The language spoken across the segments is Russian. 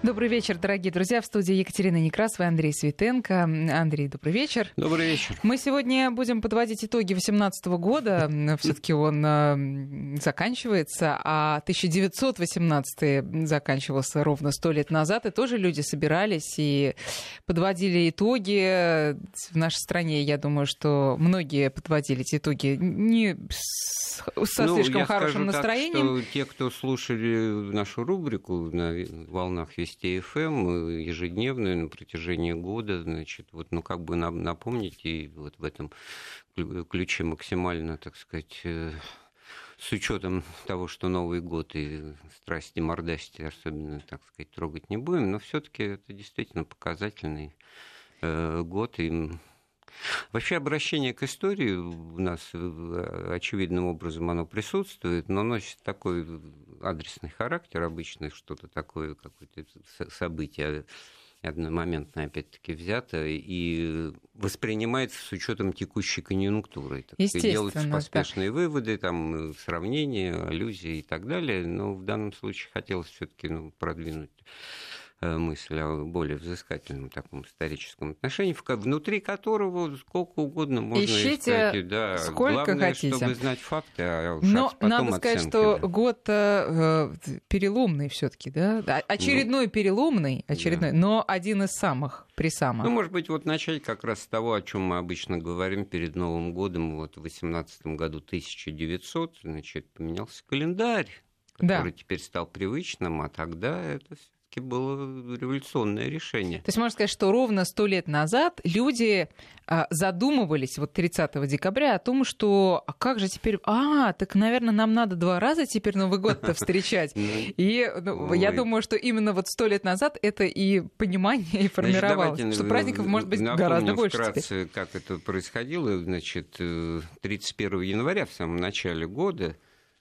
Добрый вечер, дорогие друзья. В студии Екатерина Некрасова и Андрей Светенко. Андрей, добрый вечер. Добрый вечер. Мы сегодня будем подводить итоги 2018 года. Все-таки он э, заканчивается, а 1918 заканчивался ровно сто лет назад. И тоже люди собирались и подводили итоги. В нашей стране, я думаю, что многие подводили эти итоги не со ну, слишком хорошим настроением. Так, что те, кто слушали нашу рубрику на волнах Вести ФМ эм, ежедневную на протяжении года, значит, вот, ну, как бы напомнить и вот в этом ключе максимально, так сказать, э, с учетом того, что Новый год и страсти, мордасти особенно, так сказать, трогать не будем, но все-таки это действительно показательный э, год, и Вообще обращение к истории у нас э, очевидным образом оно присутствует, но носит такой адресный характер обычно, что-то такое, какое-то событие одномоментно, опять-таки, взято и воспринимается с учетом текущей конъюнктуры. Так Естественно. Делаются поспешные да. выводы, там, сравнения, аллюзии и так далее. Но в данном случае хотелось все-таки ну, продвинуть Э, мысль о более взыскательном таком историческом отношении, внутри которого сколько угодно можно Ищите искать. Да. Сколько Главное, хотите. чтобы знать факты, а Но надо сказать, оценки, что год э, переломный все таки да? Очередной ну, переломный, очередной, да. но один из самых при самых. Ну, может быть, вот начать как раз с того, о чем мы обычно говорим перед Новым годом. Вот в 18 году 1900, значит, поменялся календарь, который да. теперь стал привычным, а тогда это все-таки было революционное решение. То есть можно сказать, что ровно сто лет назад люди а, задумывались вот 30 декабря о том, что а как же теперь... А, так, наверное, нам надо два раза теперь Новый год-то встречать. Ну, и ну, я думаю, что именно вот сто лет назад это и понимание и формировалось, что праздников может быть гораздо больше вкратце, как это происходило. Значит, 31 э, января, в самом начале года,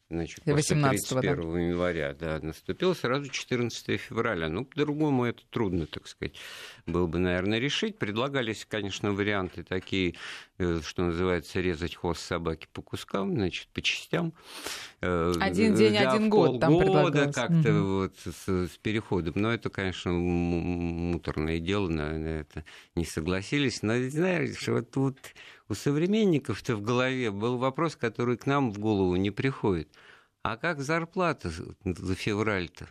Значит, 18 после 31 да? января, да, наступило сразу 14 февраля. Ну, по-другому это трудно, так сказать, было бы, наверное, решить. Предлагались, конечно, варианты такие, э, что называется, резать хвост собаки по кускам, значит, по частям. Э, один день, да, один год там предлагалось. как-то угу. вот с, с переходом. Но это, конечно, муторное дело, на это не согласились. Но, знаешь, вот тут у современников-то в голове был вопрос, который к нам в голову не приходит. А как зарплата за февраль-то?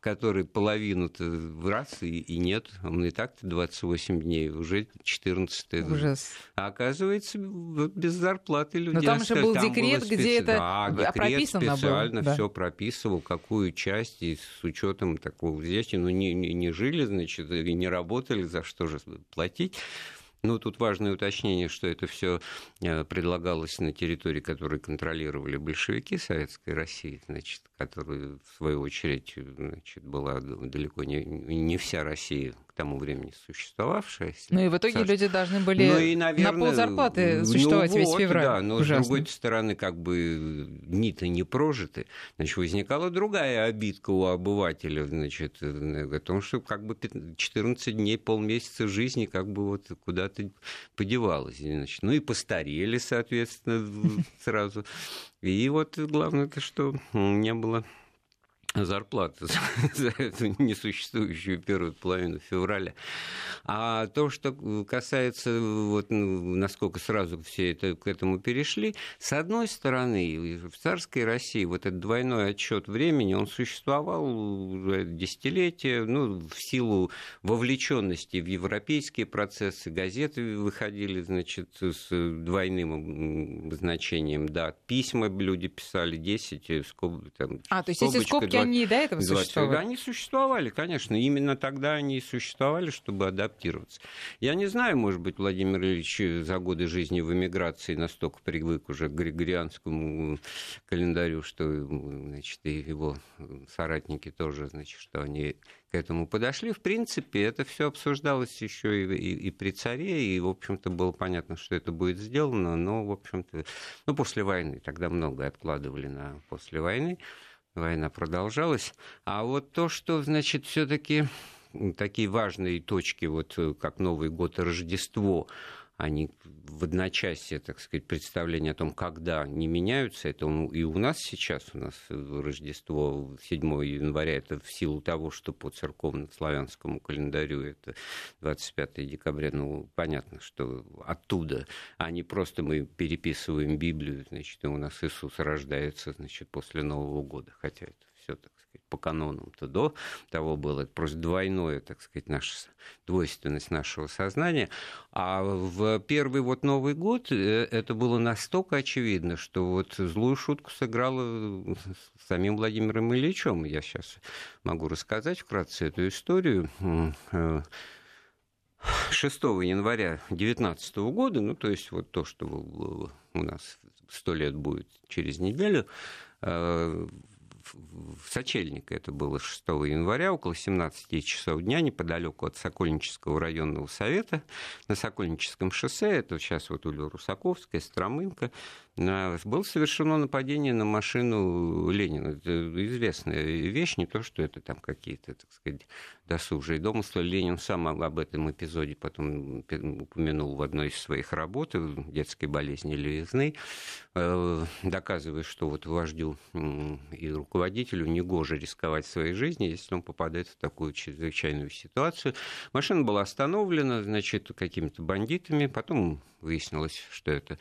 который половину-то в раз и, и нет. Он и так-то 28 дней, уже 14 Ужас. А оказывается, вот без зарплаты люди Но там же был там декрет, специ... где это да, декрет прописано специально было. все прописывал, какую часть, и с учетом такого взятия, ну, не, не, не жили, значит, и не работали, за что же платить. Ну, тут важное уточнение, что это все э, предлагалось на территории, которую контролировали большевики Советской России, значит, которая, в свою очередь, значит, была далеко не, не вся Россия тому времени существовавшая. Ну и в итоге люди должны были ну, и, наверное, на пол зарплаты существовать ну, весь вот, февраль. Да, но Ужасно. с другой стороны, как бы дни-то не прожиты, значит, возникала другая обидка у обывателя, значит, о том, что как бы 14 дней, полмесяца жизни как бы вот куда-то подевалось. Значит. Ну и постарели, соответственно, сразу. И вот главное, что не было зарплаты за эту несуществующую первую половину февраля. А то, что касается, вот, ну, насколько сразу все это, к этому перешли, с одной стороны, в царской России вот этот двойной отчет времени, он существовал десятилетия, ну, в силу вовлеченности в европейские процессы, газеты выходили, значит, с двойным значением дат, письма люди писали 10, скоб, там, а, то есть эти скобки они и до этого 20, существовали? Они существовали, конечно. Именно тогда они и существовали, чтобы адаптироваться. Я не знаю, может быть, Владимир Ильич за годы жизни в эмиграции настолько привык уже к григорианскому календарю, что значит, и его соратники тоже, значит, что они к этому подошли. В принципе, это все обсуждалось еще и, и, и при царе, и, в общем-то, было понятно, что это будет сделано, но, в общем-то, ну, после войны, тогда многое откладывали на после войны война продолжалась. А вот то, что, значит, все-таки такие важные точки, вот э, как Новый год и Рождество, они в одночасье, так сказать, представление о том, когда не меняются. Это и у нас сейчас, у нас Рождество 7 января, это в силу того, что по церковно-славянскому календарю это 25 декабря. Ну, понятно, что оттуда, а не просто мы переписываем Библию, значит, и у нас Иисус рождается, значит, после Нового года, хотя это сказать, по канонам-то до того было. Просто двойное, так сказать, наша двойственность нашего сознания. А в первый вот Новый год э, это было настолько очевидно, что вот злую шутку сыграла самим Владимиром Ильичем. Я сейчас могу рассказать вкратце эту историю. 6 э, января 2019 года, ну, то есть вот то, что у нас сто лет будет через неделю, э, в Сочельник, это было 6 января, около 17 часов дня, неподалеку от Сокольнического районного совета, на Сокольническом шоссе, это сейчас вот Улья Русаковская, Стромынка, было совершено нападение на машину Ленина. Это известная вещь, не то, что это там какие-то, так сказать, досужие домыслы. Ленин сам об этом эпизоде потом упомянул в одной из своих работ «Детской болезни левизны», э, доказывая, что вот вождю и руководителю негоже рисковать своей жизнью, если он попадает в такую чрезвычайную ситуацию. Машина была остановлена, значит, какими-то бандитами, потом выяснилось, что это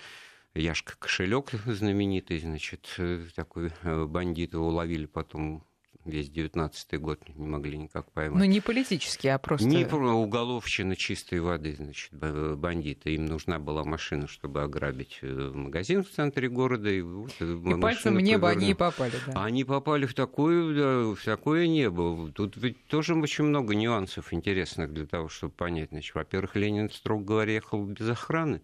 Яшка Кошелек знаменитый, значит, э, такой э, бандит, его ловили потом весь девятнадцатый год не могли никак поймать. Ну, не политический, а просто... Не уголовщина чистой воды, значит, бандиты. Им нужна была машина, чтобы ограбить э, магазин в центре города. И, вот, и пальцем в небо они и попали, да. Они попали в такое, да, в такое небо. Тут ведь тоже очень много нюансов интересных для того, чтобы понять. Значит, во-первых, Ленин, строго говоря, ехал без охраны.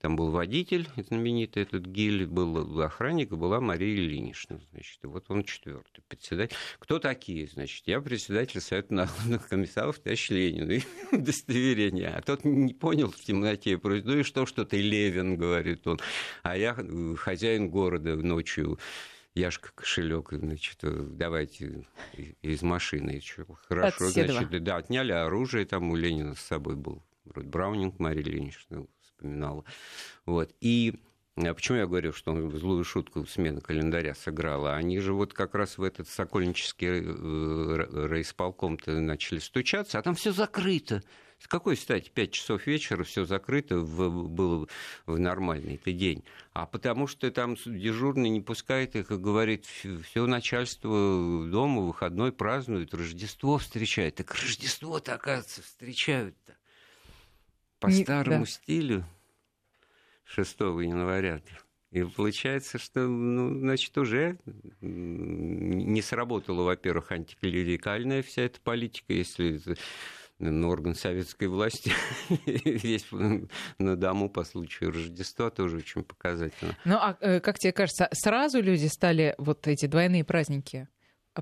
Там был водитель знаменитый, этот Гиль, был охранник, и была Мария Ильинична. Значит, и вот он четвертый председатель. Кто такие? Значит, я председатель Совета народных комиссаров товарищ Ленин. И удостоверение. А тот не понял в темноте. Ну и что, что ты Левин, говорит он. А я хозяин города ночью. Яшка кошелек, значит, давайте из машины. Хорошо, значит, да, отняли оружие, там у Ленина с собой был. Вроде Браунинг Мария Ильинична вспоминала. Вот. И а Почему я говорю, что злую шутку смена календаря сыграла? Они же вот как раз в этот Сокольнический э, райисполком-то начали стучаться, а там все закрыто. С какой стати 5 часов вечера все закрыто в, было в нормальный это день? А потому что там дежурный не пускает их и говорит, все начальство дома выходной празднует, Рождество встречает. Так Рождество-то, оказывается, встречают-то по старому да. стилю 6 января. И получается, что, ну, значит, уже не сработала, во-первых, антиклерикальная вся эта политика, если на орган советской власти весь на дому по случаю Рождества тоже очень показательно. Ну, а э, как тебе кажется, сразу люди стали вот эти двойные праздники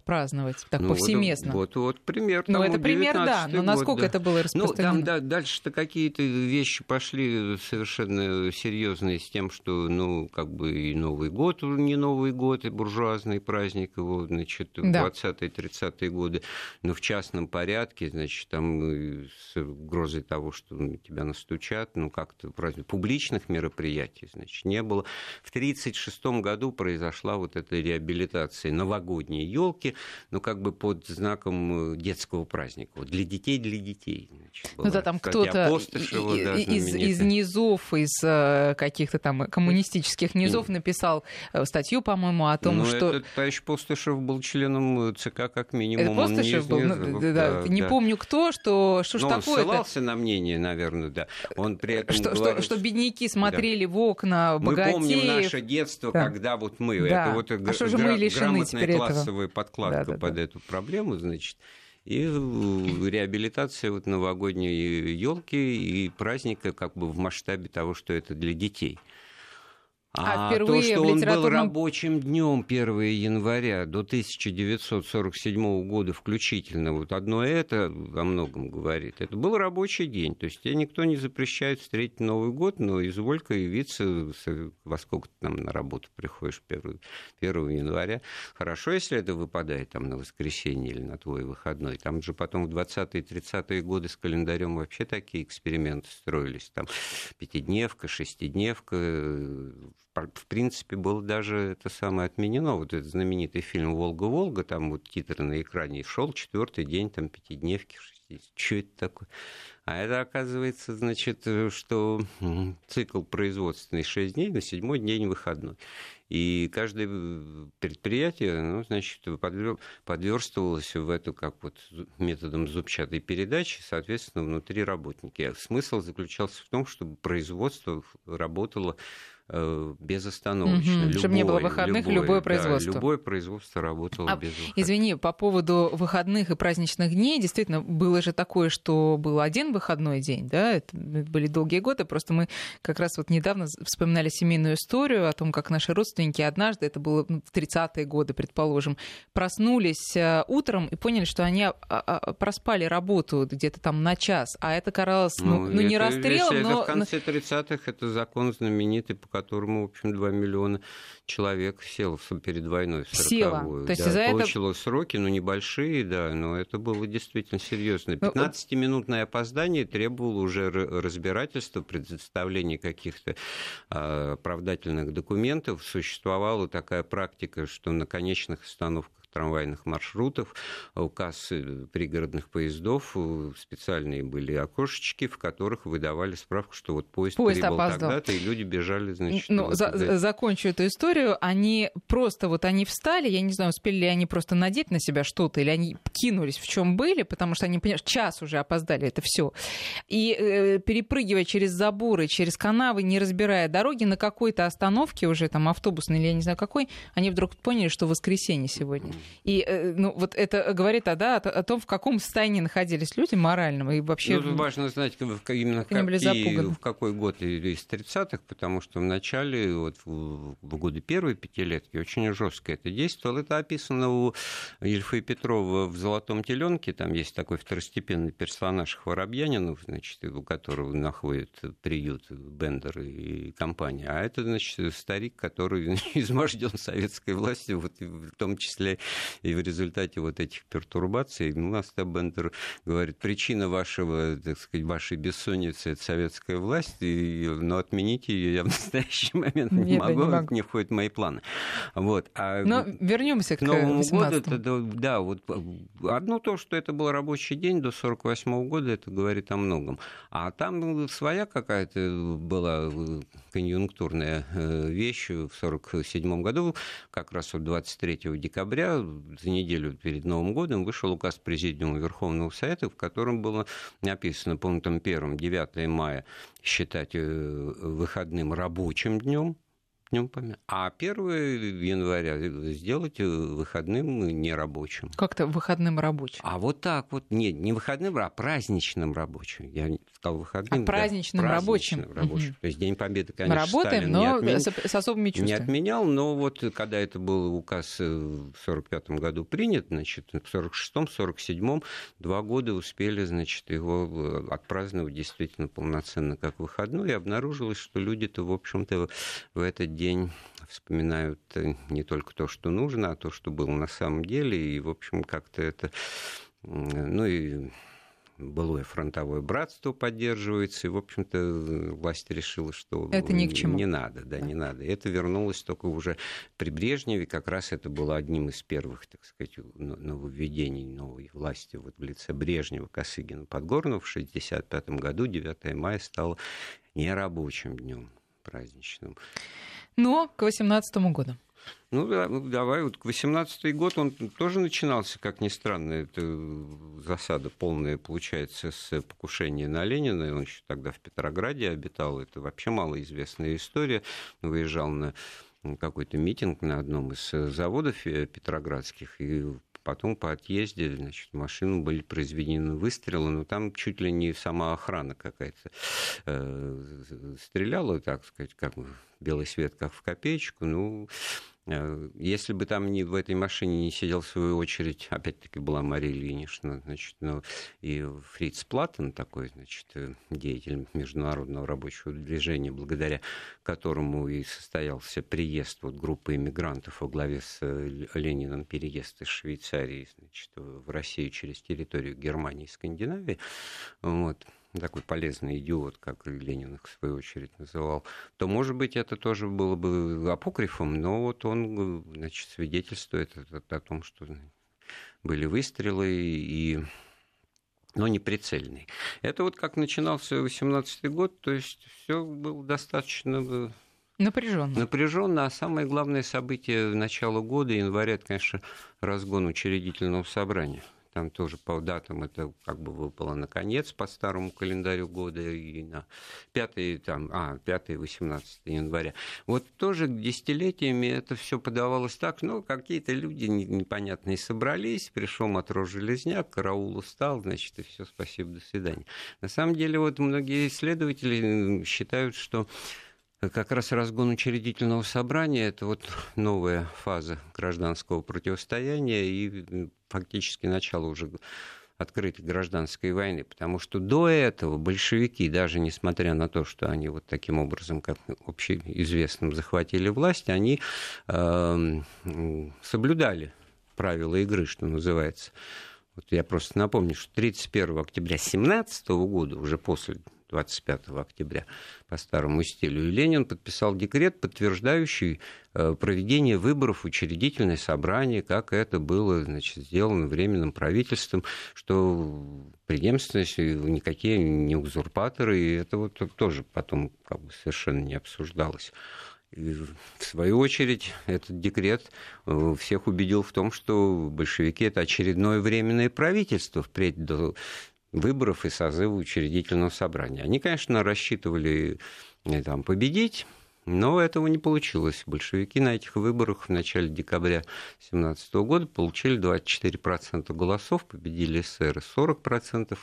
праздновать так ну, повсеместно. Вот, вот, вот пример. Ну, это пример, да. Но насколько год, это было распространено? Ну, там да, дальше-то какие-то вещи пошли совершенно серьезные с тем, что, ну, как бы и Новый год, не Новый год, и буржуазный праздник его, значит, да. 20-30-е годы, но в частном порядке, значит, там с угрозой того, что тебя настучат, ну, как-то праздник публичных мероприятий, значит, не было. В 1936 году произошла вот эта реабилитация новогодней елки, елки, ну, как бы под знаком э, детского праздника. Вот для детей, для детей. Значит, ну да, там кто-то да, из, из низов, из э, каких-то там коммунистических низов написал э, статью, по-моему, о том, ну, что... Этот товарищ Постышев был членом ЦК, как минимум. Это Постышев был? Ну, да, да, да, не помню кто, что, что ж Но такое он ссылался на мнение, наверное, да. Он при этом что, говорит... что, что бедняки смотрели да. в окна богатеев. Мы помним наше детство, да. когда вот мы... Да. Это вот а что же мы лишены теперь классовая этого? Подкладка да, да, под да. эту проблему, значит, и реабилитация вот новогодней елки и праздника как бы в масштабе того, что это для детей. А, а то, что он был рабочим днем 1 января до 1947 года включительно, вот одно это о многом говорит. Это был рабочий день. То есть тебе никто не запрещает встретить Новый год, но изволь-ка явиться, во сколько ты там на работу приходишь 1, 1 января. Хорошо, если это выпадает там на воскресенье или на твой выходной. Там же потом в 20-е 30-е годы с календарем вообще такие эксперименты строились. Там пятидневка, шестидневка, в принципе, было даже это самое отменено. Вот этот знаменитый фильм «Волга-Волга», там вот титр на экране шел четвертый день, там пятидневки, что это такое? А это оказывается, значит, что цикл производственный 6 дней, на седьмой день выходной. И каждое предприятие, ну, значит, подверстывалось в эту, как вот методом зубчатой передачи, соответственно, внутри работники. Смысл заключался в том, чтобы производство работало Э, безостановочно. Угу, любое, чтобы не было выходных, любое, любое производство. Да, любое производство работало а, без выходных. Извини, по поводу выходных и праздничных дней, действительно, было же такое, что был один выходной день, да, это были долгие годы, просто мы как раз вот недавно вспоминали семейную историю о том, как наши родственники однажды, это было ну, в 30-е годы, предположим, проснулись э, утром и поняли, что они а, а, проспали работу где-то там на час, а это каралось, ну, ну, ну не расстрелом, но... Это в конце 30-х, это закон знаменитый, по которому, в общем, 2 миллиона человек сел перед войной в 40 То есть да, за получило это... сроки, ну, небольшие, да, но это было действительно серьезно. 15-минутное ну, опоздание требовало уже разбирательства, предоставления каких-то а, оправдательных документов. Существовала такая практика, что на конечных остановках трамвайных маршрутов, у касс пригородных поездов э, специальные были окошечки, в которых выдавали справку, что вот поезд, поезд прибыл тогда-то, и люди бежали, значит... Ну, вот за, закончу эту историю. Они просто вот они встали, я не знаю, успели ли они просто надеть на себя что-то, или они кинулись в чем были, потому что они, понимаешь, час уже опоздали, это все. И э, перепрыгивая через заборы, через канавы, не разбирая дороги, на какой-то остановке уже там автобусной или я не знаю какой, они вдруг поняли, что воскресенье сегодня. И э, ну, вот это говорит а, да, о, том, в каком состоянии находились люди моральном и вообще... Ну, важно знать именно какие, в какой год из 30-х, потому что в начале, вот, в, в годы первой пятилетки, очень жестко это действовало. Это описано у Ильфа и Петрова в «Золотом теленке». Там есть такой второстепенный персонаж Хворобьянинов, значит, у которого находит приют Бендер и компания. А это, значит, старик, который изможден советской властью, вот, в том числе и в результате вот этих пертурбаций, Наста Бендер говорит, причина вашего, так сказать, вашей бессонницы – это советская власть, и, но отменить ее я в настоящий момент не, не могу, не, могу. не входит в мои планы. Вот. А но вернемся к Новому году. Это, да, вот одно то, что это был рабочий день до 48 года, это говорит о многом. А там своя какая-то была конъюнктурная э, вещь в 47 году, как раз вот 23 декабря за неделю перед Новым годом вышел указ Президиума Верховного Совета, в котором было написано пунктом 1 9 мая считать э, выходным рабочим днем, днем памяти. А 1 января сделать выходным нерабочим. Как-то выходным рабочим? А вот так вот. Нет, не выходным, а праздничным рабочим. Я сказал выходным. А праздничным да, рабочим. рабочим. Угу. То есть День Победы, конечно, Мы работаем, Сталин но не отмен... с, особыми чувствами. Не отменял, но вот когда это был указ в 45 году принят, значит, в 46-м, 47-м два года успели, значит, его э, отпраздновать действительно полноценно как выходной, и обнаружилось, что люди-то, в общем-то, в этот день вспоминают э, не только то, что нужно, а то, что было на самом деле. И, в общем, как-то это... Ну и былое фронтовое братство поддерживается, и, в общем-то, власть решила, что это ни к чему. не надо, да, не надо. Это вернулось только уже при Брежневе, как раз это было одним из первых, так сказать, нововведений новой власти вот в лице Брежнева, Косыгина, Подгорного в 1965 году 9 мая стало нерабочим днем праздничным. Но к 2018 году. Ну, ну, давай, вот 18-й год, он тоже начинался, как ни странно, это засада полная, получается, с покушения на Ленина, он еще тогда в Петрограде обитал, это вообще малоизвестная история, выезжал на какой-то митинг на одном из заводов э, петроградских, и потом по отъезде, значит, в машину были произведены выстрелы, но там чуть ли не сама охрана какая-то э, стреляла, так сказать, как белый свет, как в копеечку. Ну, если бы там не, в этой машине не сидел, в свою очередь, опять-таки была Мария Ильинична, значит, ну, и Фриц Платтен, такой, значит, э, деятель международного рабочего движения, благодаря которому и состоялся приезд вот, группы иммигрантов во главе с э, Лениным, переезд из Швейцарии значит, в Россию через территорию Германии и Скандинавии. Вот такой полезный идиот, как Ленин их в свою очередь называл, то, может быть, это тоже было бы апокрифом, но вот он, значит, свидетельствует о том, что были выстрелы и но не прицельный. Это вот как начинался 18 год, то есть все было достаточно Напряженно. Напряженно, а самое главное событие начала года, января, это, конечно, разгон учредительного собрания там тоже по датам это как бы выпало на конец по старому календарю года и на 5, там, а, 5 18 января. Вот тоже десятилетиями это все подавалось так, ну, какие-то люди непонятные собрались, пришел матрос Железняк, караул устал, значит, и все, спасибо, до свидания. На самом деле, вот многие исследователи считают, что как раз разгон учредительного собрания – это вот новая фаза гражданского противостояния и фактически начало уже открытой гражданской войны, потому что до этого большевики, даже несмотря на то, что они вот таким образом, как общеизвестным, захватили власть, они э, соблюдали правила игры, что называется. Вот я просто напомню, что 31 октября 17 года, уже после 25 октября по старому стилю, и Ленин подписал декрет, подтверждающий э, проведение выборов учредительное собрание, как это было значит, сделано временным правительством, что преемственность никакие не узурпаторы, и это вот тоже потом как бы совершенно не обсуждалось. И в свою очередь, этот декрет э, всех убедил в том, что большевики это очередное временное правительство впредь до выборов и созыва учредительного собрания. Они, конечно, рассчитывали э, там, победить, но этого не получилось. Большевики на этих выборах в начале декабря 2017 года получили 24% голосов, победили СССР 40%.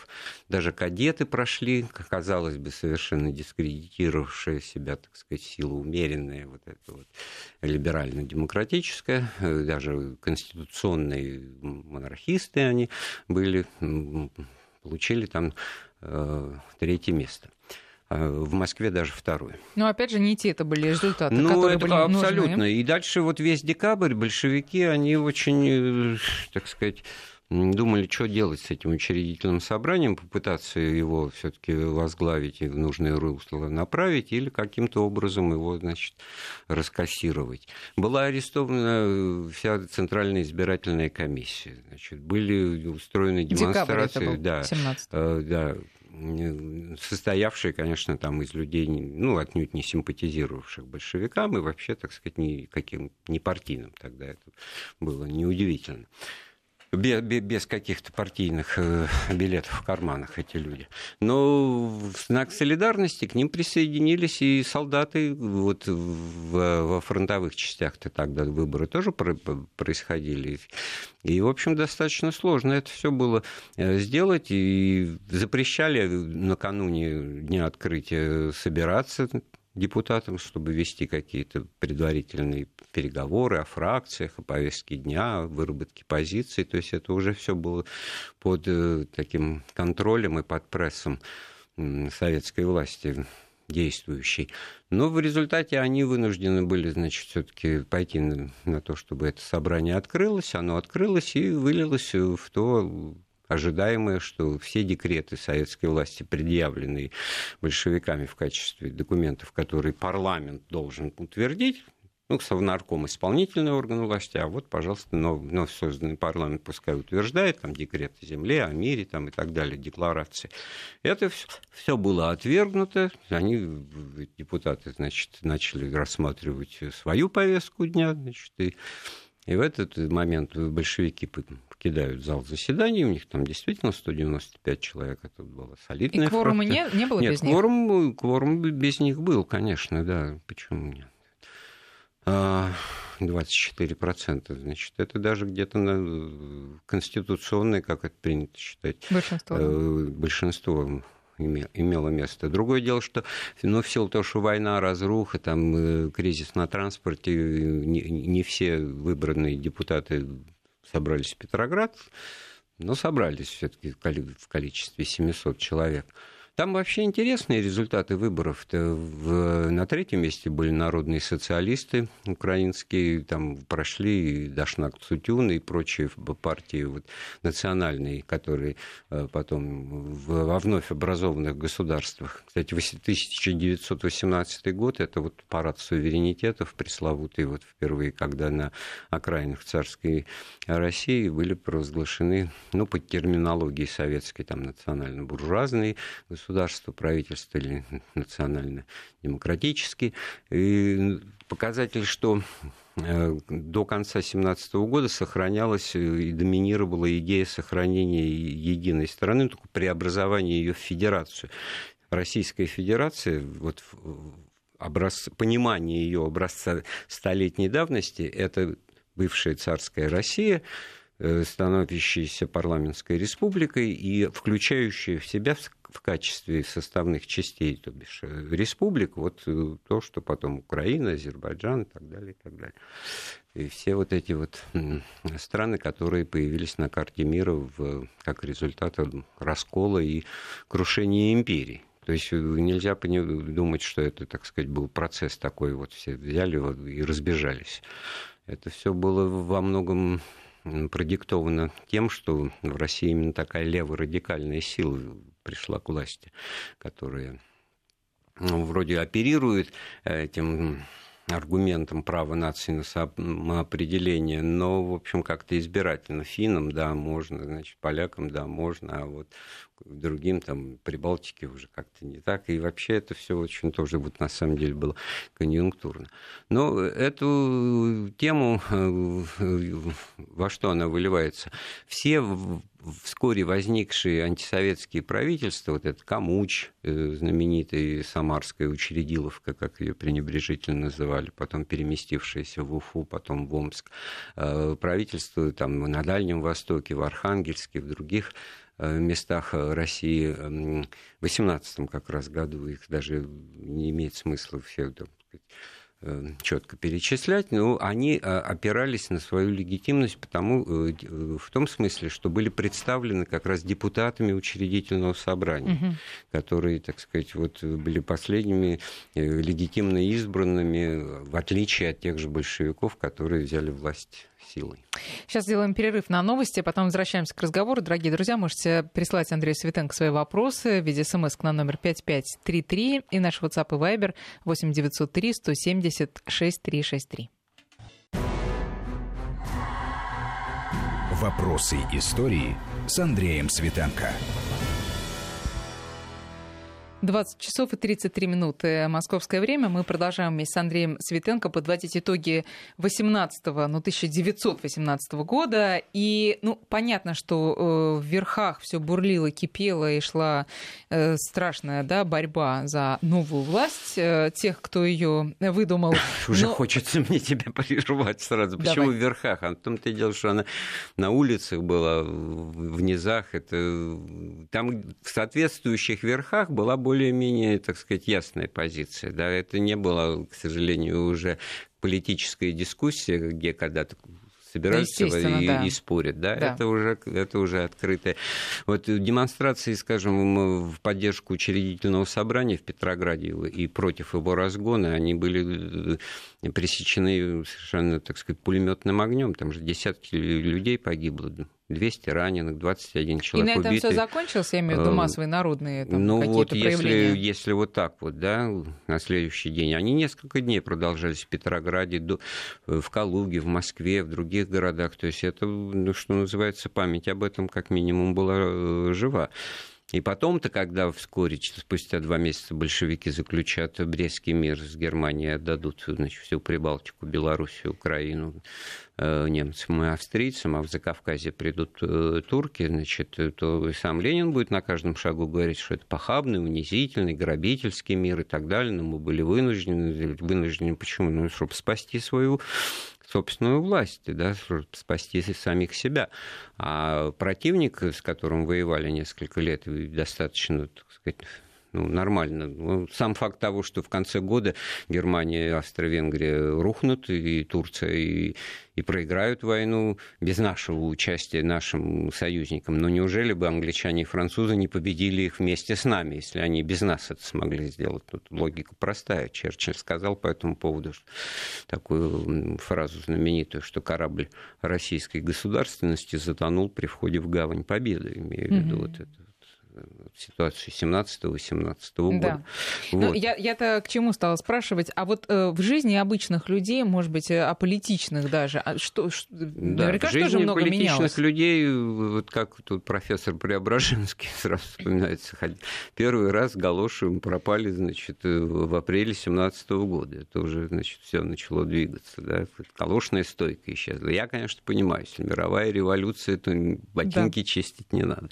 Даже кадеты прошли, казалось бы, совершенно дискредитировавшая себя, так сказать, сила умеренная, вот это вот либерально-демократическая. Даже конституционные монархисты они были получили там э, третье место а в Москве даже второе. Но опять же, не те это были результаты, ну, которые это были абсолютно. нужны. И дальше вот весь декабрь большевики, они очень, э, так сказать, думали, что делать с этим учредительным собранием, попытаться его все-таки возглавить и в нужное русло направить, или каким-то образом его, значит, раскассировать. Была арестована вся Центральная избирательная комиссия. Значит, были устроены демонстрации. да, 17 э, да, состоявшие, конечно, там из людей, ну, отнюдь не симпатизировавших большевикам и вообще, так сказать, никаким, не партийным тогда это было неудивительно без, без каких-то партийных э, билетов в карманах эти люди. Но в знак солидарности к ним присоединились и солдаты вот в, во фронтовых частях-то тогда выборы тоже происходили. И, в общем, достаточно сложно это все было э, сделать. И запрещали накануне дня открытия собираться депутатам, чтобы вести какие-то предварительные переговоры о фракциях, о повестке дня, о выработке позиций. То есть это уже все было под э, таким контролем и под прессом советской власти действующей. Но в результате они вынуждены были, значит, все-таки пойти на, на то, чтобы это собрание открылось. Оно открылось и вылилось в то ожидаемое, что все декреты советской власти, предъявленные большевиками в качестве документов, которые парламент должен утвердить, ну, Совнарком исполнительный орган власти, а вот, пожалуйста, вновь созданный парламент пускай утверждает, там, декрет о земле, о мире, там, и так далее, декларации. Это все было отвергнуто, они, депутаты, значит, начали рассматривать свою повестку дня, значит, и и в этот момент большевики покидают зал заседаний, у них там действительно 195 человек, это было солидное. И кворума не, не было нет, без кворум, них? Кворум без них был, конечно, да, почему нет. А, 24%. Значит, это даже где-то на конституционное, как это принято считать. Большинство. Большинство имело место. Другое дело, что ну, в силу того, что война, разруха, там, кризис на транспорте, не, не все выбранные депутаты собрались в Петроград, но собрались все-таки в количестве 700 человек. Там вообще интересные результаты выборов. В, на третьем месте были народные социалисты украинские, там прошли Дашнак Цутюн и прочие партии вот, национальные, которые э, потом в, во вновь образованных государствах. Кстати, 1918 год – это вот парад суверенитетов пресловутый, вот впервые, когда на окраинах царской России были провозглашены, ну, по терминологии советской, там, национально-буржуазные государства, государства, правительства или национально-демократический. И показатель, что э, до конца 2017 года сохранялась и доминировала идея сохранения единой страны, только преобразования ее в федерацию. Российская Федерация, вот образ, понимание ее образца столетней давности, это бывшая царская Россия, э, становящаяся парламентской республикой и включающая в себя в качестве составных частей, то бишь э, республик, вот э, то, что потом Украина, Азербайджан и так далее, и так далее. И все вот эти вот страны, которые появились на карте мира в, как результат раскола и крушения империи. То есть нельзя думать, что это, так сказать, был процесс такой, вот все взяли и разбежались. Это все было во многом продиктовано тем, что в России именно такая леворадикальная сила пришла к власти, которая ну, вроде оперирует этим аргументом права нации на самоопределение, но, в общем, как-то избирательно. Финам, да, можно, значит, полякам, да, можно, а вот другим, там, Прибалтике уже как-то не так. И вообще это все очень тоже вот на самом деле было конъюнктурно. Но эту тему, э, во что она выливается? Все вскоре возникшие антисоветские правительства, вот этот Камуч, э, знаменитый Самарская учредиловка, как ее пренебрежительно называли, потом переместившаяся в Уфу, потом в Омск, э, правительство там на Дальнем Востоке, в Архангельске, в других э, местах России в 18 как раз году их даже не имеет смысла все так сказать, четко перечислять, но они э, опирались на свою легитимность потому, э, в том смысле, что были представлены как раз депутатами учредительного собрания, угу. которые, так сказать, вот были последними легитимно избранными, в отличие от тех же большевиков, которые взяли власть силой. Сейчас сделаем перерыв на новости, а потом возвращаемся к разговору. Дорогие друзья, можете прислать Андрею Светенко свои вопросы в виде смс на номер 5533 и наш WhatsApp и Viber 8903 170 6363. Вопросы истории с Андреем Светенко. 20 часов и 33 минуты московское время. Мы продолжаем вместе с Андреем Светенко подводить итоги 18 ну, 1918 года. И, ну, понятно, что э, в верхах все бурлило, кипело и шла э, страшная да, борьба за новую власть э, тех, кто ее выдумал. Уже Но... хочется мне тебя прервать сразу. Почему Давай. в верхах? А в том-то и дело, что она на улицах была, в низах. Это... Там в соответствующих верхах была более-менее, так сказать, ясная позиция. Да, это не было, к сожалению, уже политическая дискуссия, где когда-то собираются да, и, да. и спорят. Да? Да. Это, уже, это уже открытое. Вот демонстрации, скажем, в поддержку учредительного собрания в Петрограде и против его разгона, они были э, пресечены совершенно, так сказать, пулеметным огнем. Там же десятки людей погибло. 200 раненых, 21 человек И на этом убитый. все закончилось, я имею в виду э, массовые народные там, Ну вот если, если вот так вот, да, на следующий день. Они несколько дней продолжались в Петрограде, в Калуге, в Москве, в других городах. То есть это, ну, что называется, память об этом как минимум была э, жива. И потом-то, когда вскоре, спустя два месяца, большевики заключат Брестский мир с Германией, отдадут значит, всю Прибалтику, Белоруссию, Украину, Э, немцам и австрийцам, а в Закавказье придут э, турки, значит, то сам Ленин будет на каждом шагу говорить, что это похабный, унизительный, грабительский мир и так далее, но мы были вынуждены, вынуждены почему? Ну, чтобы спасти свою собственную власть, да, спасти самих себя. А противник, с которым воевали несколько лет, достаточно, так сказать, ну, нормально. Ну, сам факт того, что в конце года Германия и Австро-Венгрия рухнут, и Турция, и, и проиграют войну без нашего участия нашим союзникам. Но неужели бы англичане и французы не победили их вместе с нами, если они без нас это смогли сделать? Тут логика простая. Черчилль сказал по этому поводу такую фразу знаменитую, что корабль российской государственности затонул при входе в гавань Победы, имею в виду mm-hmm. вот это ситуацию 17-18 года. Да. Ну, вот. Ну, я, я-то к чему стала спрашивать, а вот э, в жизни обычных людей, может быть, э, аполитичных даже, а что, что да, наверняка в жизни тоже много политичных менялось. людей, вот как тут профессор Преображенский сразу вспоминается, первый раз галоши пропали, значит, э, в апреле 17 года. Это уже, значит, все начало двигаться, да, галошная стойка исчезла. Я, конечно, понимаю, если мировая революция, то ботинки да. чистить не надо.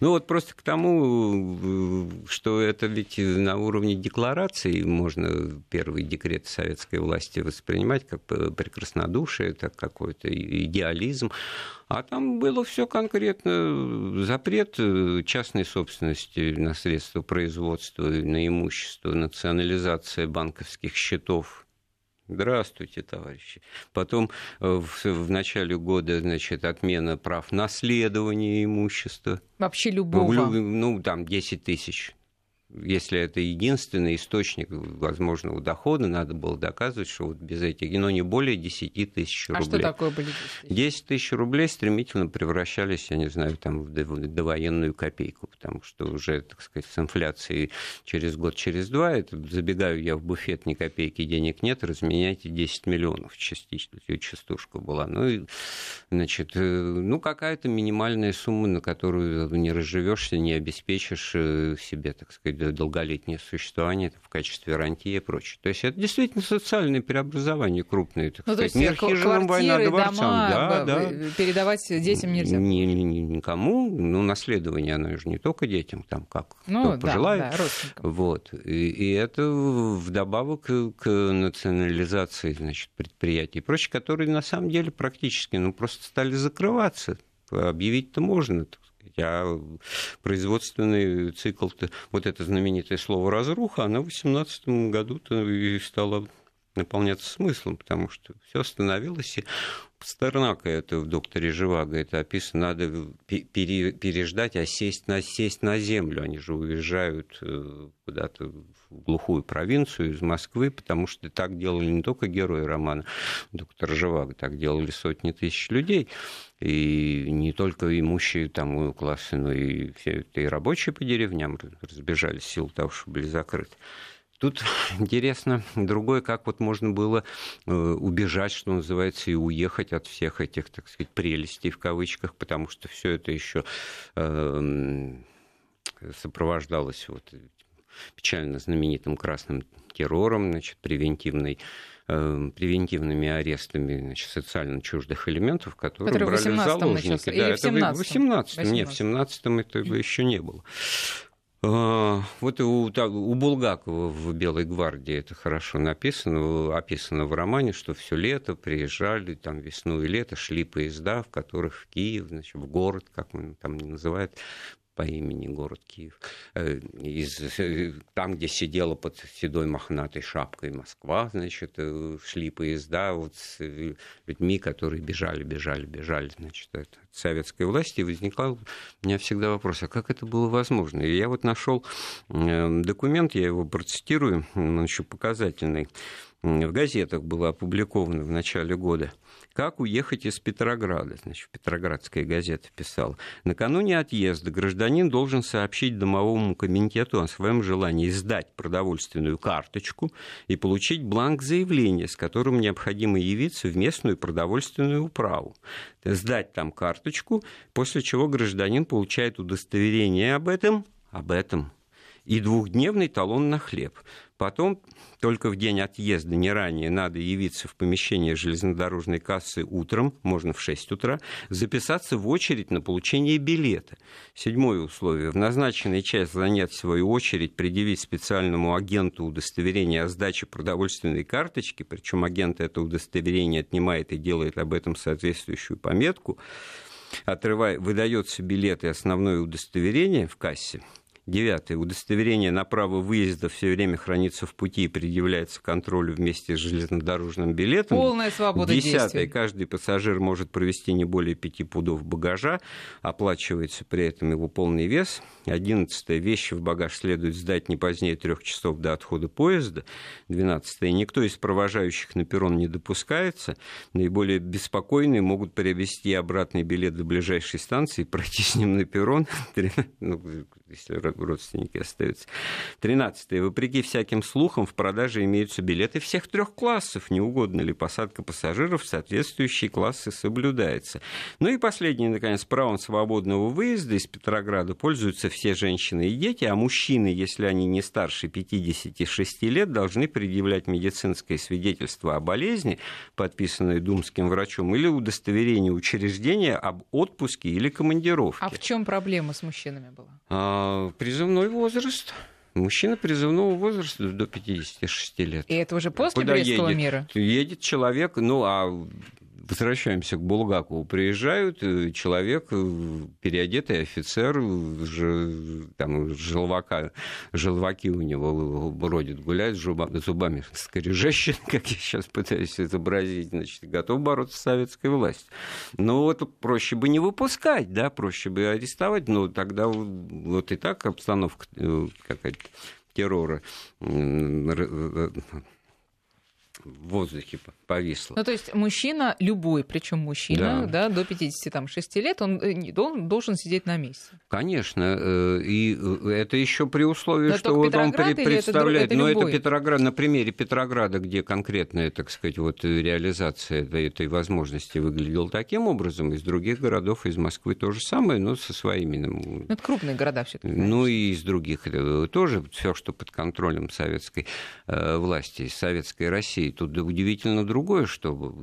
Ну вот просто к тому, тому, что это ведь на уровне декларации можно первый декрет советской власти воспринимать как прекраснодушие, как какой-то идеализм. А там было все конкретно. Запрет частной собственности на средства производства, на имущество, национализация банковских счетов Здравствуйте, товарищи. Потом э, в, в начале года, значит, отмена прав наследования имущества. Вообще любого. Ну, там 10 тысяч если это единственный источник возможного дохода, надо было доказывать, что вот без этих, но не более 10 тысяч рублей. А что такое были 10 тысяч? 10 тысяч рублей стремительно превращались, я не знаю, там, в довоенную копейку, потому что уже, так сказать, с инфляцией через год, через два, это забегаю я в буфет, ни копейки денег нет, разменяйте 10 миллионов частично, частушка была. Ну, и, значит, э, ну, какая-то минимальная сумма, на которую не разживешься, не обеспечишь э, себе, так сказать, долголетнее существование в качестве рантии и прочее. То есть это действительно социальные преобразования крупные. Так ну, сказать. Мир хижинам, война дворцам. Дома да, да. передавать детям нельзя? Ни, ни, никому. Ну, наследование, оно же не только детям, там как ну, кто да, пожелает. Да, вот. И, и это вдобавок к национализации значит, предприятий и прочее, которые на самом деле практически ну, просто стали закрываться. Объявить-то можно, а производственный цикл, вот это знаменитое слово «разруха», она в 2018 году-то стала наполняться смыслом, потому что все остановилось, и Пастернака это в «Докторе Живаго» это описано, надо пере, переждать, а сесть на, сесть на землю. Они же уезжают э, куда-то в глухую провинцию из Москвы, потому что так делали не только герои романа «Доктор Живаго», так делали сотни тысяч людей. И не только имущие там классы, но и все и рабочие по деревням разбежались в силу того, что были закрыты. Тут интересно другое, как вот можно было э, убежать, что называется, и уехать от всех этих, так сказать, прелестей в кавычках, потому что все это еще эм, сопровождалось вот печально знаменитым красным террором, значит, превентивной эм, превентивными арестами значит, социально чуждых элементов, которые, которые брали в заложники. Начался. Да, Или это в 18 Нет, в 17 этого еще не было. А, вот у, так, у Булгакова в «Белой гвардии» это хорошо написано, описано в романе, что все лето приезжали, там весну и лето шли поезда, в которых в Киев, значит, в город, как он там называют, по имени город Киев, э, из, э, там, где сидела под седой мохнатой шапкой Москва, значит, э, шли поезда вот с людьми, которые бежали, бежали, бежали, значит, от советской власти, и возникал у меня всегда вопрос, а как это было возможно? И я вот нашел документ, я его процитирую, он еще показательный, в газетах было опубликовано в начале года – как уехать из Петрограда? Значит, Петроградская газета писала. Накануне отъезда гражданин должен сообщить домовому комитету о своем желании сдать продовольственную карточку и получить бланк заявления, с которым необходимо явиться в местную продовольственную управу. Сдать там карточку, после чего гражданин получает удостоверение об этом, об этом и двухдневный талон на хлеб. Потом только в день отъезда, не ранее, надо явиться в помещение железнодорожной кассы утром, можно в 6 утра, записаться в очередь на получение билета. Седьмое условие. В назначенный час занять свою очередь, предъявить специальному агенту удостоверение о сдаче продовольственной карточки, причем агент это удостоверение отнимает и делает об этом соответствующую пометку, отрывая, выдается билет и основное удостоверение в кассе – Девятое. Удостоверение на право выезда все время хранится в пути и предъявляется контролю вместе с железнодорожным билетом. Полная свобода Десятое. действий. Каждый пассажир может провести не более пяти пудов багажа. Оплачивается при этом его полный вес. Одиннадцатое. Вещи в багаж следует сдать не позднее трех часов до отхода поезда. Двенадцатое. Никто из провожающих на перрон не допускается. Наиболее беспокойные могут приобрести обратный билет до ближайшей станции, пройти с ним на перрон. Если родственники остаются. Тринадцатое. Вопреки всяким слухам, в продаже имеются билеты всех трех классов. Не угодно ли посадка пассажиров в соответствующие классы соблюдается. Ну и последнее, наконец, правом свободного выезда из Петрограда пользуются все женщины и дети, а мужчины, если они не старше 56 лет, должны предъявлять медицинское свидетельство о болезни, подписанное думским врачом, или удостоверение учреждения об отпуске или командировке. А в чем проблема с мужчинами была? А, призывной возраст. Мужчина призывного возраста до 56 лет. И это уже после Куда Брестского едет? мира? Едет человек, ну а возвращаемся к Булгакову, приезжают, э, человек, э, переодетый офицер, ж- там желвака, желваки у него бродят, гуляет с жуба- зубами скрежещет, как я сейчас пытаюсь изобразить, значит, готов бороться с советской властью. Ну вот проще бы не выпускать, да, проще бы арестовать, но тогда вот и так обстановка э, какая-то террора в воздухе повисла. Ну, то есть мужчина, любой, причем мужчина, да. до 56 лет, он, э, он должен сидеть на месте. Конечно, э, и э, это еще при условии, Но что вот он Петроград пре- или это представляет, это но это? Петроград, на примере Петрограда, где конкретная, так сказать, вот реализация этой, этой возможности выглядела таким образом, из других городов, из Москвы то же самое, но со своими ну, Ну, это крупные города все-таки. ну и из других тоже все, что под контролем советской власти, советской России. Тут да удивительно другое, что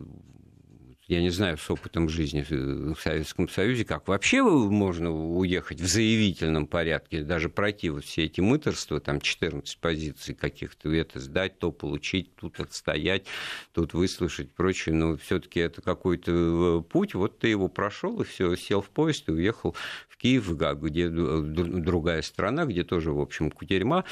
я не знаю, с опытом жизни в Советском Союзе, как вообще можно уехать в заявительном порядке, даже пройти вот все эти мыторства, там 14 позиций каких-то, это сдать, то получить, тут отстоять, тут выслушать, прочее, но все-таки это какой-то э, путь, вот ты его прошел и все, сел в поезд и уехал в Киев, где д- другая страна, где тоже, в общем, кутерьма,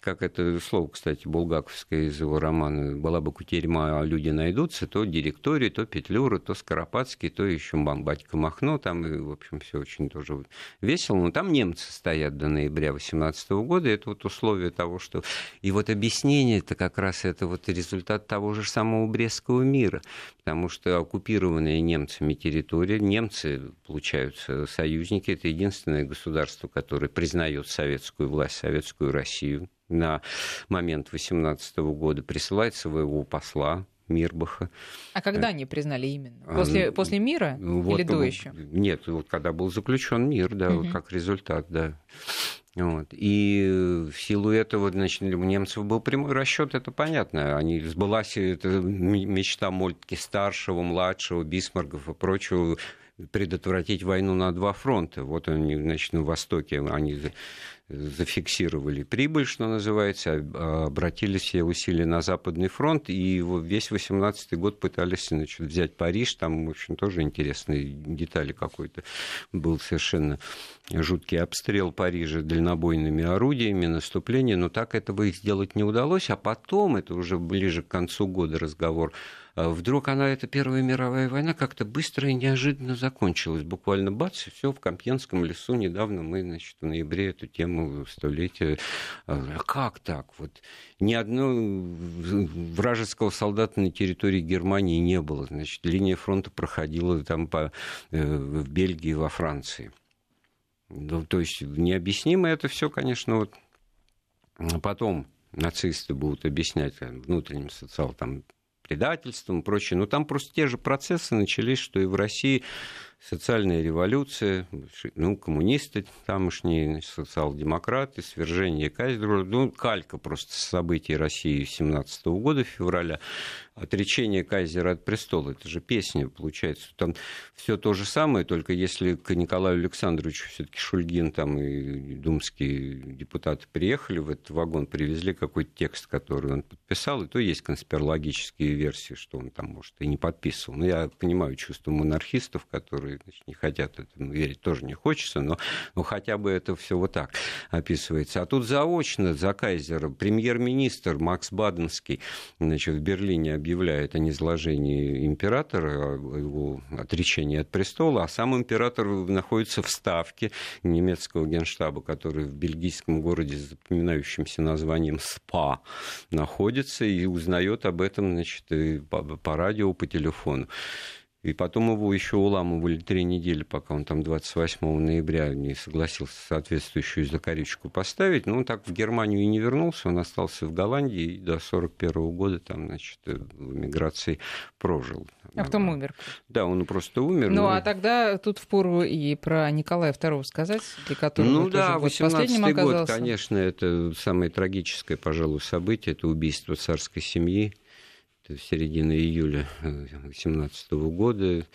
как это слово, кстати, булгаковское из его романа, была бы кутерьма, а люди найдутся, то директория, то Петлюра, то Скоропадский, то еще батька Махно, там, и, в общем, все очень тоже весело, но там немцы стоят до ноября 18 года, это вот условие того, что... И вот объяснение это как раз это вот результат того же самого Брестского мира, потому что оккупированные немцами территория, немцы, получаются союзники, это единственное государство, которое признает советскую власть, советскую Россию на момент 18 года, присылает своего посла Мирбаха. А когда они признали именно? После, А, после мира Ну, вот, или до ну, еще? Нет, вот когда был заключен мир, да, вот Мгм. как результат, да. Вот. И э, в силу этого, значит, у немцев был прямой расчет, это понятно. Они сбылась эта м- мечта Мольтке старшего, младшего, Бисмаргов и прочего предотвратить войну на два фронта. Вот они, значит, на Востоке они зафиксировали прибыль, что называется, а- обратили все усилия на Западный фронт, и весь 18-й год пытались значит, взять Париж, там, в общем, тоже интересные детали какой-то был совершенно жуткий обстрел Парижа дальнобойными орудиями, наступление, но так этого их сделать не удалось, а потом, это уже ближе к концу года разговор, а вдруг она, эта Первая мировая война, как-то быстро и неожиданно закончилась. Буквально бац, и все в Компьенском лесу. Недавно мы, значит, в ноябре эту тему столетия. А как так? Вот ни одного вражеского солдата на территории Германии не было. Значит, линия фронта проходила там по, э, в Бельгии, во Франции. Ну, то есть необъяснимо это все, конечно, вот потом нацисты будут объяснять там, внутренним социал там предательством и прочее. Но там просто те же процессы начались, что и в России социальная революция, ну, коммунисты тамошние, социал-демократы, свержение кайзера, ну, калька просто событий России 17 года, февраля, отречение кайзера от престола. Это же песня, получается. Там все то же самое, только если к Николаю Александровичу все-таки Шульгин там и думские депутаты приехали в этот вагон, привезли какой-то текст, который он подписал, и то есть конспирологические версии, что он там, может, и не подписывал. Но я понимаю чувство монархистов, которые значит, не хотят этому верить, тоже не хочется, но, но хотя бы это все вот так описывается. А тут заочно за кайзера премьер-министр Макс Баденский значит, в Берлине объявляет о низложении императора, его отречении от престола, а сам император находится в ставке немецкого генштаба, который в бельгийском городе с запоминающимся названием СПА находится и узнает об этом значит, по радио, по телефону. И потом его еще уламывали три недели, пока он там 28 ноября не согласился соответствующую закорючку поставить. Но он так в Германию и не вернулся, он остался в Голландии и до 41 года там, значит, в эмиграции прожил. А потом умер. Да, он просто умер. Ну, но... а тогда тут впору и про Николая II сказать, для которого Ну да, 18 год, конечно, это самое трагическое, пожалуй, событие, это убийство царской семьи середины июля 2018 э, года.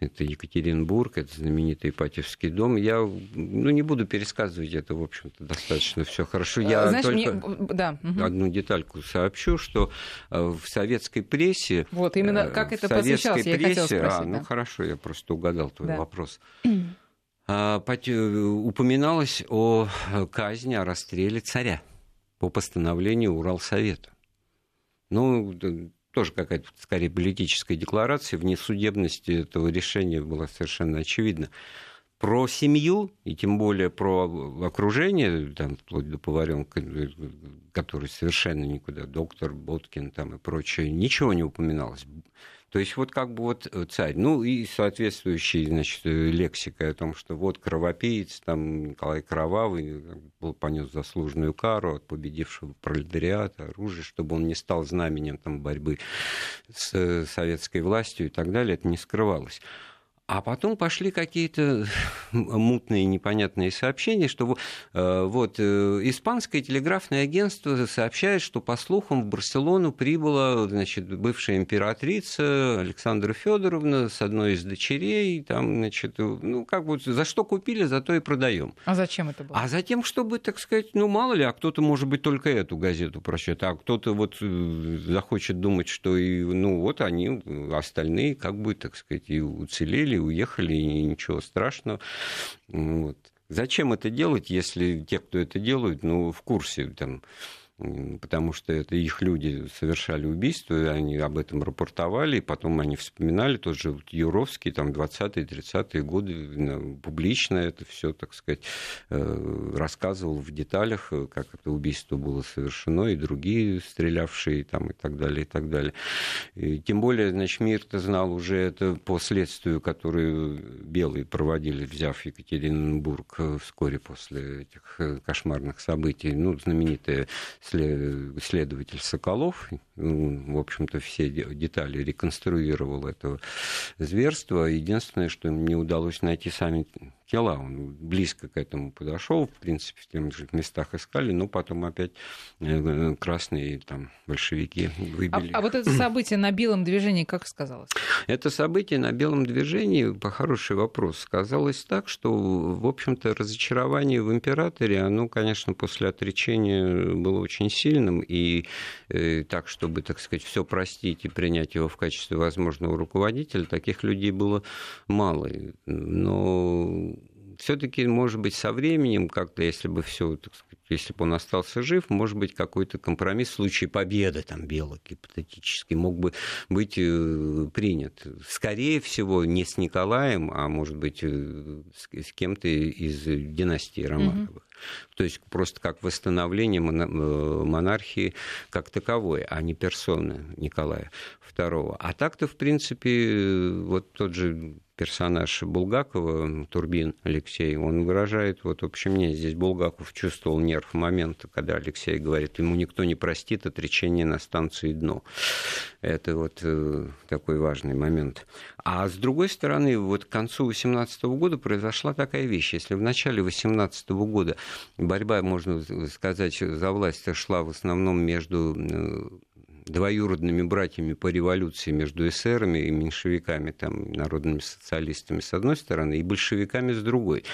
Это Екатеринбург, это знаменитый Ипатьевский дом. Я ну, не буду пересказывать это, в общем-то, достаточно все хорошо. Я Знаешь, только мне... да. одну детальку сообщу, что э, в советской прессе... Вот, именно э, как это посвящалось, я хотела спросить. А, ну хорошо, я просто угадал твой да. вопрос а, упоминалось о казни, о расстреле царя по постановлению Уралсовета. Ну, тоже какая-то скорее политическая декларация, внесудебности этого решения была совершенно очевидна. Про семью, и тем более про окружение, там, вплоть до поваренка, который совершенно никуда, доктор Боткин там и прочее, ничего не упоминалось. То есть вот как бы вот э, царь, ну и соответствующая, значит, э, лексика о том, что вот кровопиец, там Николай Кровавый э, был понес заслуженную кару от победившего пролетариата, оружия, чтобы он не стал знаменем там борьбы с советской властью и так далее, это не скрывалось. А потом пошли какие-то мутные, непонятные сообщения, что э, вот э, испанское телеграфное агентство сообщает, что по слухам в Барселону прибыла значит, бывшая императрица Александра Федоровна с одной из дочерей, там, значит, ну как бы за что купили, за то и продаем. А зачем это было? А затем, чтобы, так сказать, ну мало ли, а кто-то может быть только эту газету прочтет, а кто-то вот э, захочет думать, что и, ну вот они остальные как бы, так сказать, и уцелели уехали, уехали, и ничего страшного. Вот. Зачем это делать, если те, кто это делают, ну, в курсе там, потому что это их люди совершали убийство, и они об этом рапортовали, и потом они вспоминали, тот же Юровский, там, 20-е, 30-е годы, публично это все, так сказать, э, рассказывал в деталях, э, как это убийство было совершено, и другие стрелявшие, там, и так далее, и так далее. И тем более, значит, мир-то знал уже это по следствию, которое белые проводили, взяв Екатеринбург э, вскоре после этих кошмарных событий, ну, знаменитая следователь Соколов, в общем-то, все детали реконструировал этого зверства. Единственное, что им не удалось найти сами тела. Он близко к этому подошел, в принципе, в тех же местах искали, но потом опять э, красные там большевики выбили. А, а вот это событие на белом движении как сказалось? Это событие на белом движении, по хороший вопрос, сказалось так, что, в общем-то, разочарование в императоре, оно, конечно, после отречения было очень сильным, и э, так, чтобы, так сказать, все простить и принять его в качестве возможного руководителя, таких людей было мало. Но все-таки, может быть, со временем, как-то, если бы все, так сказать, если бы он остался жив, может быть, какой-то компромисс в случае победы там белых гипотетически мог бы быть э, принят. Скорее всего, не с Николаем, а может быть, э, с кем-то из династии Романовых. Mm-hmm. То есть просто как восстановление э, монархии как таковой, а не персоны Николая II. А так-то, в принципе, вот тот же персонаж Булгакова, Турбин Алексей, он выражает, вот, в общем, мне здесь Булгаков чувствовал нерв момента, когда Алексей говорит, ему никто не простит отречение на станции «Дно». Это вот э, такой важный момент. А с другой стороны, вот к концу 2018 года произошла такая вещь. Если в начале 2018 года борьба, можно сказать, за власть шла в основном между э, двоюродными братьями по революции между эсерами и меньшевиками, там, народными социалистами с одной стороны, и большевиками с другой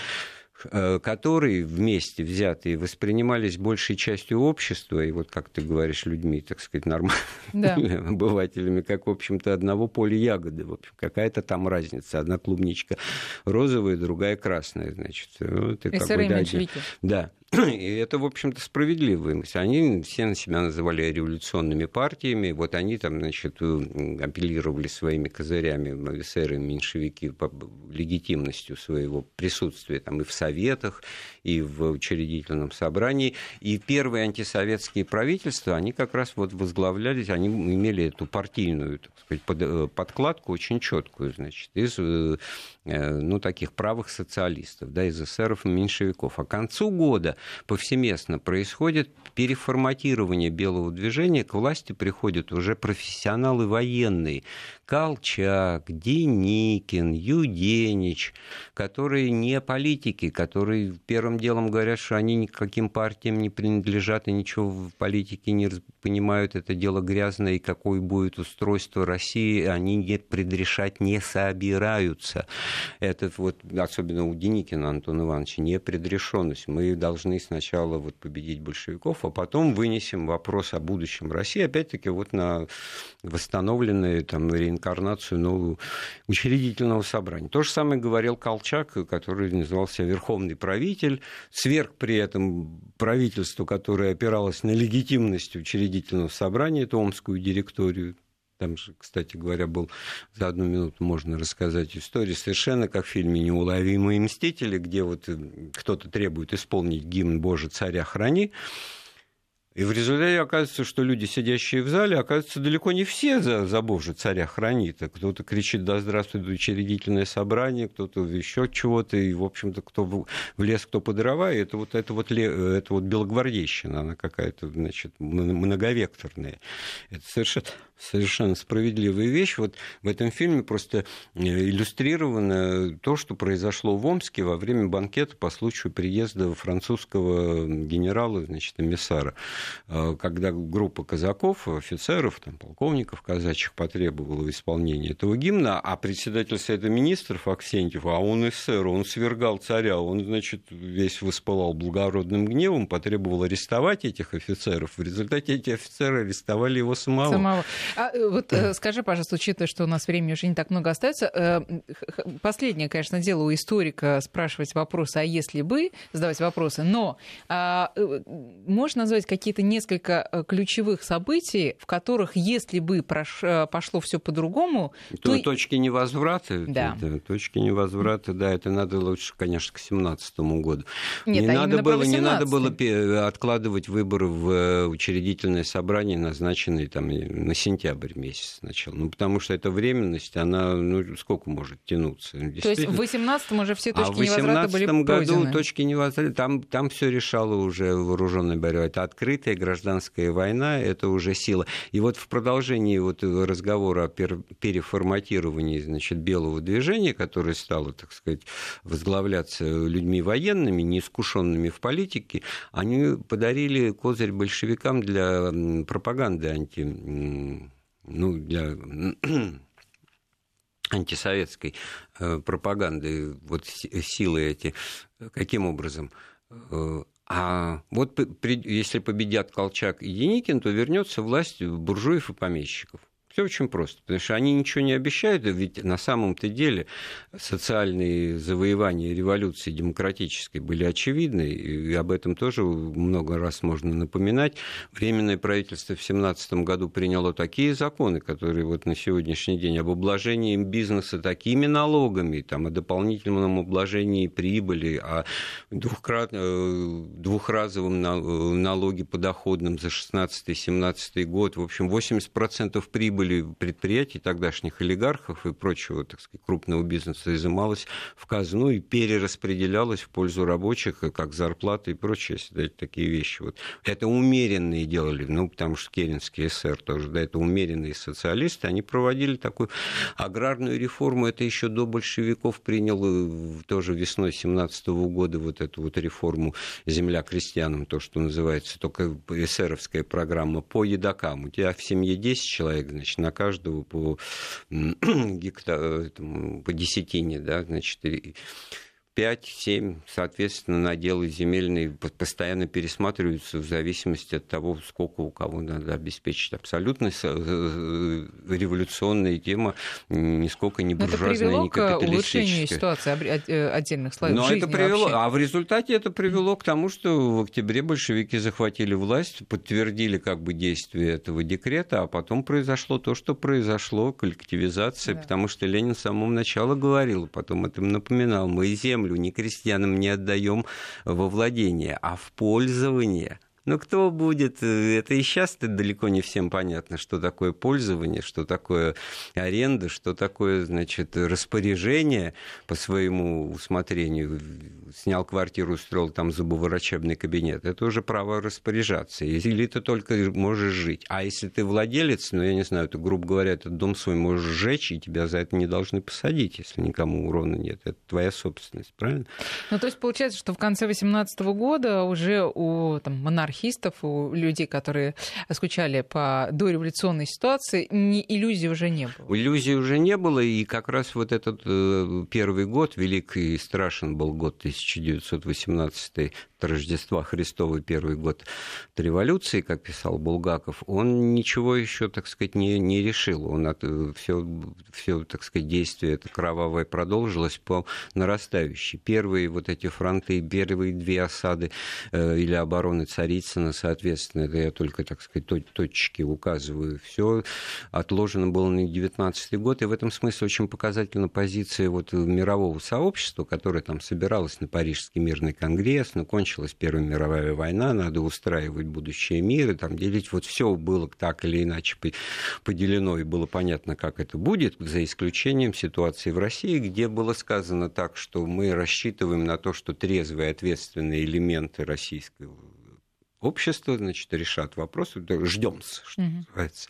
э, которые вместе взятые воспринимались большей частью общества, и вот как ты говоришь, людьми, так сказать, нормальными да. обывателями, как, в общем-то, одного поля ягоды. В общем, какая-то там разница. Одна клубничка розовая, другая красная, значит. Вот, и как бы, да, да. И это, в общем-то, справедливая мысль. Они все на себя называли революционными партиями. Вот они там, значит, э, апеллировали своими козырями, эсеры, меньшевики, по легитимностью своего присутствия там и в советах, и в учредительном собрании. И первые антисоветские правительства, они как раз вот возглавлялись, они имели эту партийную, так сказать, э, подкладку очень четкую, значит, из э, ну, таких правых социалистов, да, из эсеров и меньшевиков. А к концу года повсеместно происходит переформатирование белого движения, к власти приходят уже профессионалы военные, Колчак, Деникин, Юденич, которые не политики, которые первым делом говорят, что они никаким партиям не принадлежат и ничего в политике не понимают, это дело грязное, и какое будет устройство России, они не предрешать не собираются. Это вот, особенно у Деникина Антона Ивановича, непредрешенность. Мы должны сначала вот победить большевиков, а потом вынесем вопрос о будущем России, опять-таки, вот на восстановленные там реинкарнацию нового учредительного собрания. То же самое говорил Колчак, который назывался верховный правитель, сверх при этом правительству, которое опиралось на легитимность учредительного собрания, это Омскую директорию, там же, кстати говоря, был за одну минуту можно рассказать историю, совершенно как в фильме «Неуловимые мстители», где вот кто-то требует исполнить гимн «Боже, царя храни», и в результате оказывается, что люди, сидящие в зале, оказывается, далеко не все за, за Боже царя хранит. Кто-то кричит «Да здравствует учредительное собрание», кто-то еще чего-то, и, в общем-то, кто в лес, кто по дрова, и это вот, это вот, это вот белогвардейщина, она какая-то, значит, многовекторная. Это совершенно совершенно справедливая вещь. Вот в этом фильме просто э, иллюстрировано то, что произошло в Омске во время банкета по случаю приезда французского генерала, значит, эмиссара, когда группа казаков, офицеров, там, полковников казачьих потребовала исполнения этого гимна, а председатель Совета Министров Аксентьев, а он эсер, он свергал царя, он, значит, весь воспылал благородным гневом, потребовал арестовать этих офицеров. В результате эти офицеры арестовали его самого. самого. А э, вот э, скажи, пожалуйста, учитывая, что у нас времени уже не так много остается, э, последнее, конечно, дело у историка спрашивать вопросы, а если бы, задавать вопросы, но а, можно назвать какие-то несколько ключевых событий, в которых, если бы пошло все по-другому, то... то... Точки невозврата, да. Это, точки невозврата, да, это надо лучше, конечно, к 2017 году. Нет, не, а надо было, не надо было откладывать выборы в учредительное собрание, назначенное там на сентябрь месяц сначала. Ну, потому что эта временность, она, ну, сколько может тянуться? То есть в 18-м уже все точки а невозврата были в 18 году пройдены. точки невозврата, там, там все решало уже вооруженная борьба. Это открытая гражданская война, это уже сила. И вот в продолжении вот разговора о переформатировании, значит, белого движения, которое стало, так сказать, возглавляться людьми военными, неискушенными в политике, они подарили козырь большевикам для пропаганды анти ну, для антисоветской э, пропаганды, вот силы эти, каким образом? А вот если победят Колчак и Деникин, то вернется власть буржуев и помещиков. Все очень просто, потому что они ничего не обещают, ведь на самом-то деле социальные завоевания революции демократической были очевидны, и об этом тоже много раз можно напоминать. Временное правительство в 2017 году приняло такие законы, которые вот на сегодняшний день об обложении бизнеса такими налогами, там, о дополнительном обложении прибыли, о двухкрат... Э, двухразовом налоге подоходном за 16-17 год, в общем, 80% прибыли прибыли предприятий тогдашних олигархов и прочего, так сказать, крупного бизнеса изымалась в казну и перераспределялась в пользу рабочих, как зарплаты и прочие такие вещи. Вот. Это умеренные делали, ну, потому что Керенский СССР тоже, да, это умеренные социалисты, они проводили такую аграрную реформу, это еще до большевиков принял тоже весной 17 года вот эту вот реформу «Земля крестьянам», то, что называется, только эсеровская программа по едокам. У тебя в семье 10 человек, значит, на каждого по гектару, по десятине, да, значит, 5-7, соответственно, наделы земельные постоянно пересматриваются в зависимости от того, сколько у кого надо обеспечить. Абсолютно э, э, революционная тема, нисколько не буржуазная, не капиталистическая. к улучшению ситуации э, отдельных слоев Но жизни это привело, вообще. А в результате это привело к тому, что в октябре большевики захватили власть, подтвердили как бы действие этого декрета, а потом произошло то, что произошло, коллективизация, да. потому что Ленин с самого начала говорил, потом это напоминал, мы землю землю ни крестьянам не отдаем во владение, а в пользование – ну, кто будет? Э, это и сейчас -то далеко не всем понятно, что такое пользование, что такое аренда, что такое, значит, распоряжение по своему усмотрению. Снял квартиру, устроил там зубоврачебный кабинет. Это уже право распоряжаться. Или ты только можешь жить. А если ты владелец, ну, я не знаю, ты, грубо говоря, этот дом свой можешь сжечь, и тебя за это не должны посадить, если никому урона нет. Это твоя собственность, правильно? Ну, то есть получается, что в конце 18 года уже у там, монархии анархистов, у людей, которые скучали по дореволюционной ситуации, ни иллюзий уже не было. Иллюзий уже не было, и как раз вот этот э, первый год, великий и страшен был год 1918 Рождества Христова, первый год революции, как писал Булгаков, он ничего еще, так сказать, не, не решил. Он от, все, все, так сказать, действие это кровавое продолжилось по нарастающей. Первые вот эти фронты, первые две осады э, или обороны Царицына, соответственно, это я только, так сказать, точки указываю. Все отложено было на 19 год, и в этом смысле очень показательна позиция вот мирового сообщества, которое там собиралось на Парижский мирный конгресс, но кончилось закончилась Первая мировая война, надо устраивать будущее мира, там делить. Вот все было так или иначе поделено, и было понятно, как это будет, за исключением ситуации в России, где было сказано так, что мы рассчитываем на то, что трезвые ответственные элементы российского общества, значит, решат вопрос, ждем, что угу. называется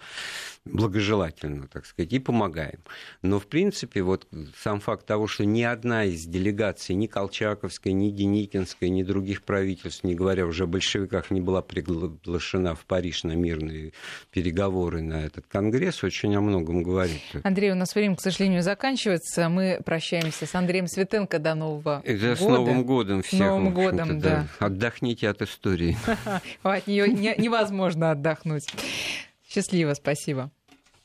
благожелательно, так сказать, и помогаем. Но, в принципе, вот сам факт того, что ни одна из делегаций, ни Колчаковской, ни Деникинской, ни других правительств, не говоря уже о большевиках, не была приглашена в Париж на мирные переговоры на этот конгресс, очень о многом говорит. Андрей, у нас время, к сожалению, заканчивается. Мы прощаемся с Андреем Светенко до Нового Это года. с Новым годом всех. Новым годом, да. да. Отдохните от истории. От нее невозможно отдохнуть. Счастливо, спасибо.